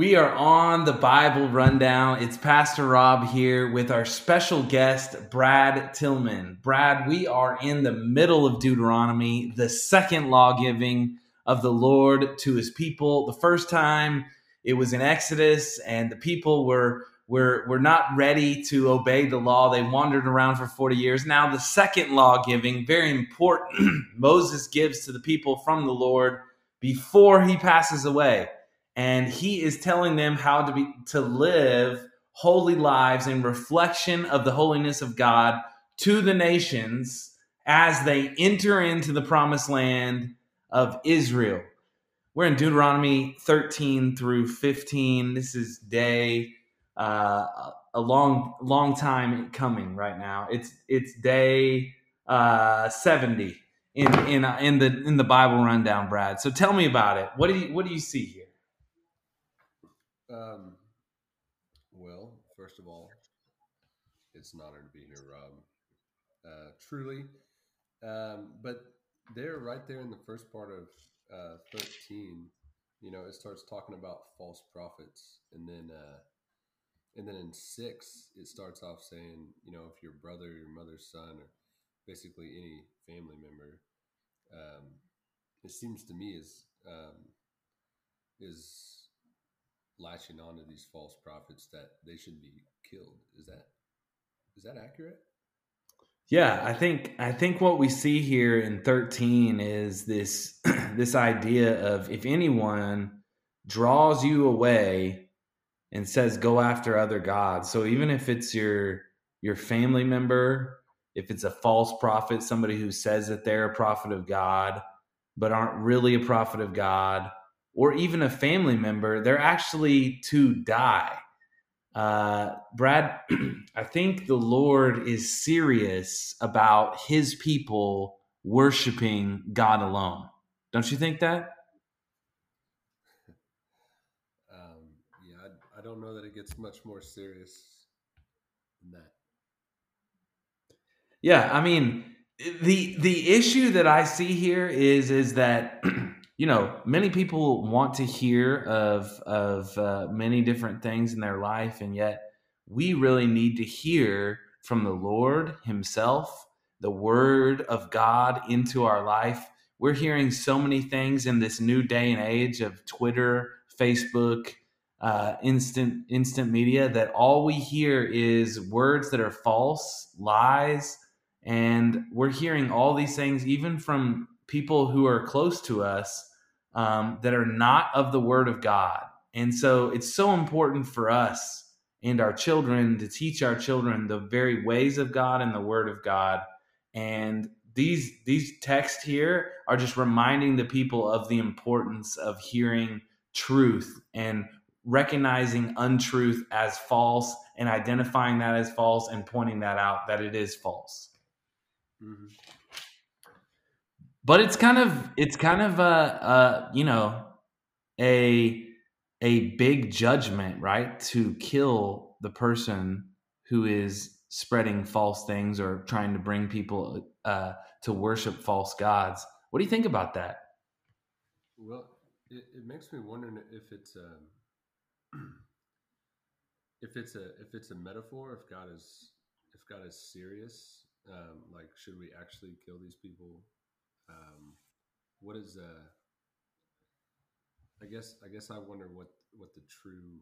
We are on the Bible rundown. It's Pastor Rob here with our special guest, Brad Tillman. Brad, we are in the middle of Deuteronomy, the second law giving of the Lord to his people. The first time it was in Exodus, and the people were, were, were not ready to obey the law. They wandered around for 40 years. Now, the second law giving, very important, Moses gives to the people from the Lord before he passes away and he is telling them how to be to live holy lives in reflection of the holiness of God to the nations as they enter into the promised land of Israel. We're in Deuteronomy 13 through 15. This is day uh, a long long time coming right now. It's it's day uh, 70 in in in the in the Bible rundown, Brad. So tell me about it. What do you what do you see here? Um, well, first of all, it's an honor to be here, Rob. Uh, truly. Um, but there, right there in the first part of uh, 13, you know, it starts talking about false prophets. And then, uh, and then in six, it starts off saying, you know, if your brother, your mother's son, or basically any family member, um, it seems to me is um, is latching onto these false prophets that they should be killed. Is that is that accurate? Yeah, I think I think what we see here in 13 is this this idea of if anyone draws you away and says go after other gods. So even if it's your your family member, if it's a false prophet, somebody who says that they're a prophet of God but aren't really a prophet of God, or even a family member, they're actually to die. Uh, Brad, I think the Lord is serious about his people worshiping God alone. Don't you think that? Um, yeah, I, I don't know that it gets much more serious than that. Yeah, I mean, the the issue that I see here is is that you know, many people want to hear of of uh, many different things in their life, and yet we really need to hear from the Lord Himself, the Word of God into our life. We're hearing so many things in this new day and age of Twitter, Facebook, uh, instant instant media that all we hear is words that are false, lies, and we're hearing all these things even from people who are close to us um, that are not of the Word of God. And so it's so important for us and our children to teach our children the very ways of God and the Word of God. And these these texts here are just reminding the people of the importance of hearing truth and recognizing untruth as false and identifying that as false and pointing that out that it is false. Mm-hmm but it's kind of it's kind of a, a you know a a big judgment right to kill the person who is spreading false things or trying to bring people uh, to worship false gods. What do you think about that? Well it, it makes me wonder if it's um, if it's a if it's a metaphor if god is if god is serious um, like should we actually kill these people um, what is uh i guess i guess i wonder what what the true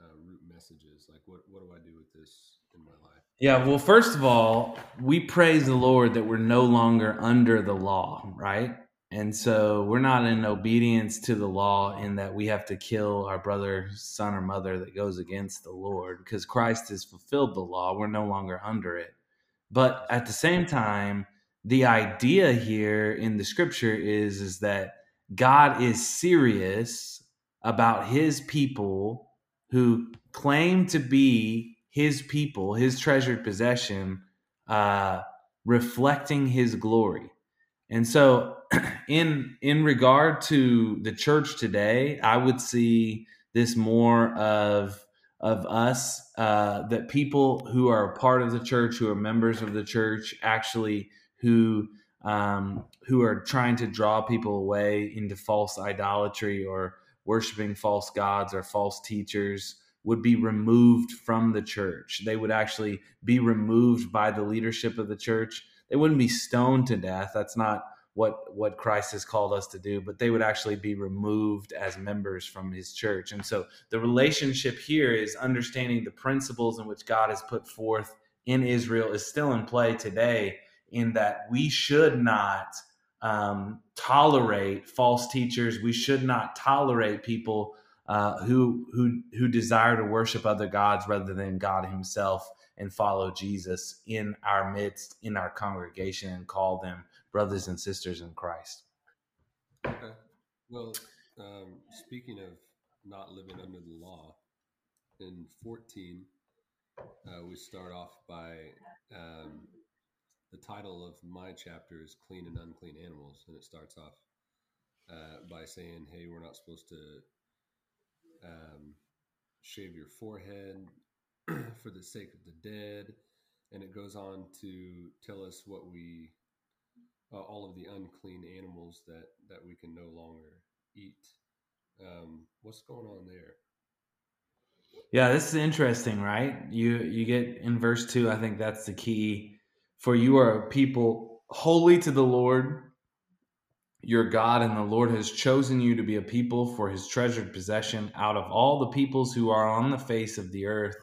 uh, root message is. Like what what do i do with this in my life? Yeah well first of all we praise the lord that we're no longer under the law right? And so we're not in obedience to the law in that we have to kill our brother son or mother that goes against the lord because christ has fulfilled the law. We're no longer under it. But at the same time the idea here in the scripture is is that God is serious about his people who claim to be his people, his treasured possession, uh, reflecting his glory. And so, in in regard to the church today, I would see this more of of us uh, that people who are a part of the church, who are members of the church, actually who um, who are trying to draw people away into false idolatry or worshiping false gods or false teachers would be removed from the church. They would actually be removed by the leadership of the church. They wouldn't be stoned to death. That's not what what Christ has called us to do, but they would actually be removed as members from his church. And so the relationship here is understanding the principles in which God has put forth in Israel is still in play today in that we should not um, tolerate false teachers. We should not tolerate people uh, who who who desire to worship other gods rather than God Himself and follow Jesus in our midst, in our congregation, and call them brothers and sisters in Christ. Okay. Well, um, speaking of not living under the law, in 14, uh, we start off by um, the title of my chapter is Clean and Unclean Animals. And it starts off uh, by saying, hey, we're not supposed to um, shave your forehead for the sake of the dead. And it goes on to tell us what we, uh, all of the unclean animals that, that we can no longer eat. Um, what's going on there? Yeah, this is interesting, right? You you get in verse two. I think that's the key. For you are a people holy to the Lord your God, and the Lord has chosen you to be a people for his treasured possession out of all the peoples who are on the face of the earth.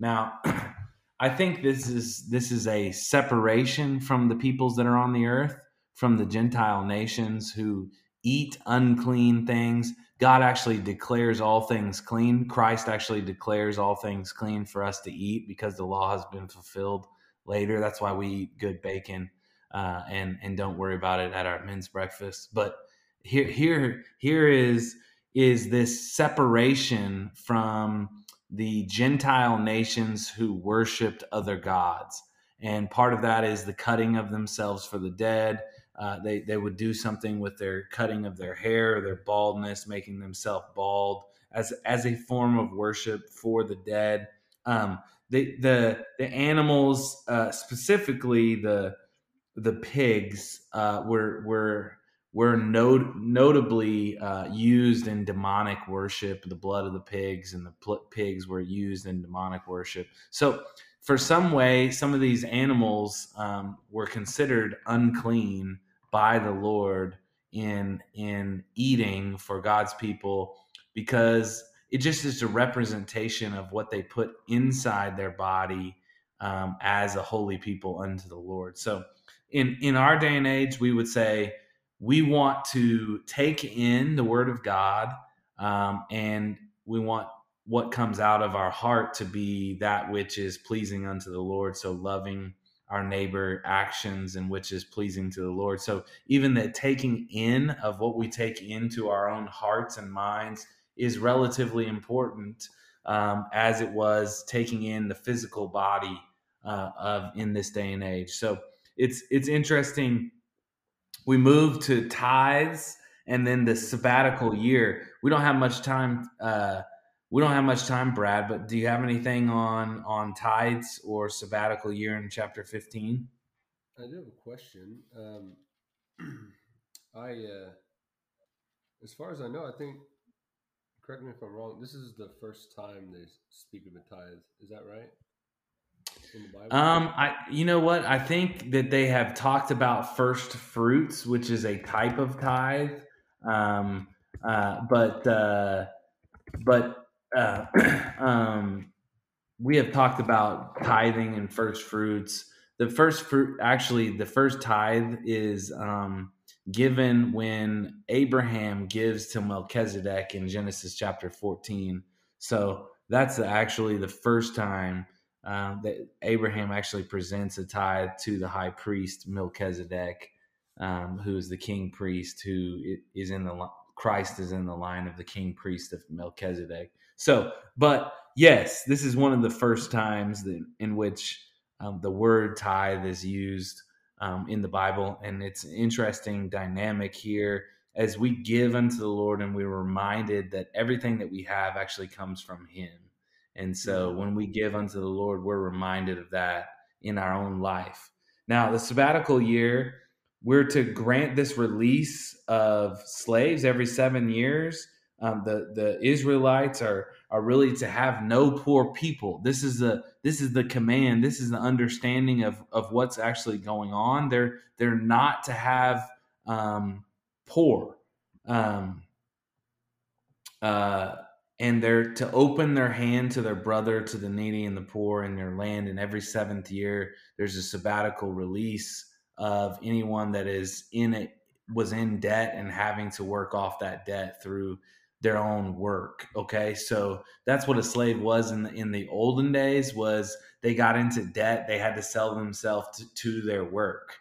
Now, I think this is this is a separation from the peoples that are on the earth, from the Gentile nations who eat unclean things. God actually declares all things clean. Christ actually declares all things clean for us to eat because the law has been fulfilled later. That's why we eat good bacon uh, and and don't worry about it at our men's breakfast. But here here here is is this separation from the Gentile nations who worshipped other gods, and part of that is the cutting of themselves for the dead. Uh, they they would do something with their cutting of their hair, their baldness, making themselves bald as as a form of worship for the dead. Um, the the the animals, uh, specifically the the pigs uh, were were were not, notably uh, used in demonic worship. The blood of the pigs and the pl- pigs were used in demonic worship. So, for some way, some of these animals um, were considered unclean by the Lord in in eating for God's people because it just is a representation of what they put inside their body um, as a holy people unto the Lord. So in in our day and age, we would say we want to take in the Word of God, um, and we want what comes out of our heart to be that which is pleasing unto the Lord. So loving our neighbor actions and which is pleasing to the Lord. So even the taking in of what we take into our own hearts and minds is relatively important um, as it was taking in the physical body uh, of in this day and age. So it's it's interesting. We move to tithes and then the sabbatical year. We don't have much time. Uh, we don't have much time, Brad. But do you have anything on on tithes or sabbatical year in chapter fifteen? I do have a question. Um, I, uh, as far as I know, I think. Correct me if I'm wrong. This is the first time they speak of a tithe. Is that right? Um, I you know what? I think that they have talked about first fruits, which is a type of tithe. Um, uh, but uh, but uh, um, we have talked about tithing and first fruits. The first fruit, actually, the first tithe is um, given when Abraham gives to Melchizedek in Genesis chapter 14. So that's actually the first time um, that Abraham actually presents a tithe to the high priest Melchizedek, um, who is the king priest, who is in the Christ is in the line of the king priest of Melchizedek. So, but yes, this is one of the first times that, in which um, the word tithe is used um, in the Bible, and it's an interesting dynamic here as we give unto the Lord, and we're reminded that everything that we have actually comes from Him and so when we give unto the Lord, we're reminded of that in our own life. Now, the sabbatical year, we're to grant this release of slaves every seven years. um, the the Israelites are are really to have no poor people. This is the this is the command. This is the understanding of of what's actually going on. They're they're not to have um, poor. Um, uh, and they're to open their hand to their brother, to the needy and the poor in their land. And every seventh year, there's a sabbatical release of anyone that is in it was in debt and having to work off that debt through their own work okay? So that's what a slave was in the in the olden days was they got into debt they had to sell themselves to, to their work.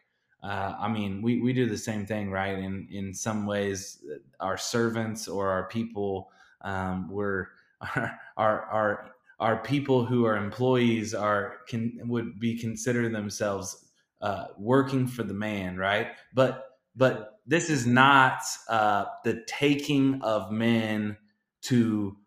Uh, i mean we, we do the same thing right? In in some ways our servants or our people um, we're our, our our our people who are employees are can would be consider themselves uh, working for the man right? But but this is not uh, the taking of men to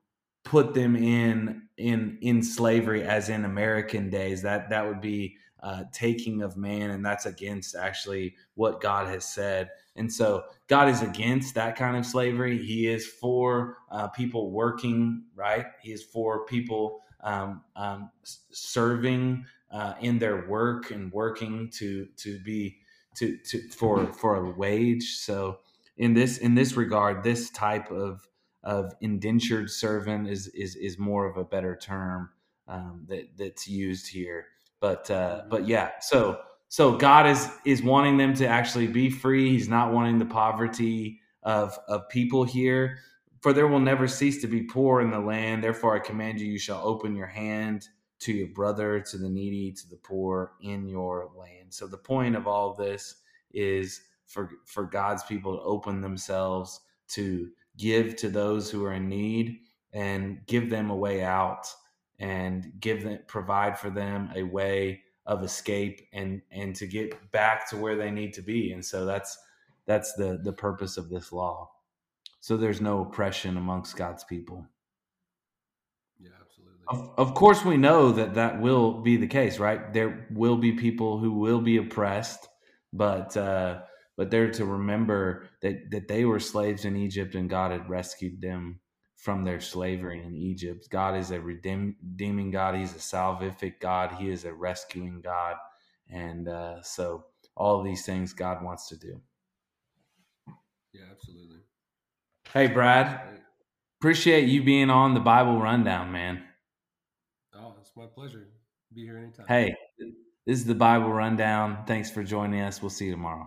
put them in in in slavery as in American days. That that would be uh, taking of man, and that's against actually what God has said. And so God is against that kind of slavery. He is for uh, people working, right? He is for people um, um, serving uh, in their work and working to to be to, to for for a wage. So in this in this regard, this type of of indentured servant is is is more of a better term um, that that's used here. But uh, but yeah, so so God is is wanting them to actually be free. He's not wanting the poverty of of people here. For there will never cease to be poor in the land. Therefore, I command you: you shall open your hand to your brother, to the needy, to the poor in your land. So the point of all of this is for for God's people to open themselves to give to those who are in need and give them a way out and give them provide for them a way of escape and and to get back to where they need to be. And so that's that's the the purpose of this law. So there's no oppression amongst God's people. Of, of course, we know that that will be the case, right? There will be people who will be oppressed, but uh, but they're to remember that that they were slaves in Egypt and God had rescued them from their slavery in Egypt. God is a redeeming God. He's a salvific God. He is a rescuing God, and uh, so all these things God wants to do. Yeah, absolutely. Hey, Brad. Appreciate you being on the Bible Rundown, man. My pleasure. Be here anytime. Hey, this is the Bible Rundown. Thanks for joining us. We'll see you tomorrow.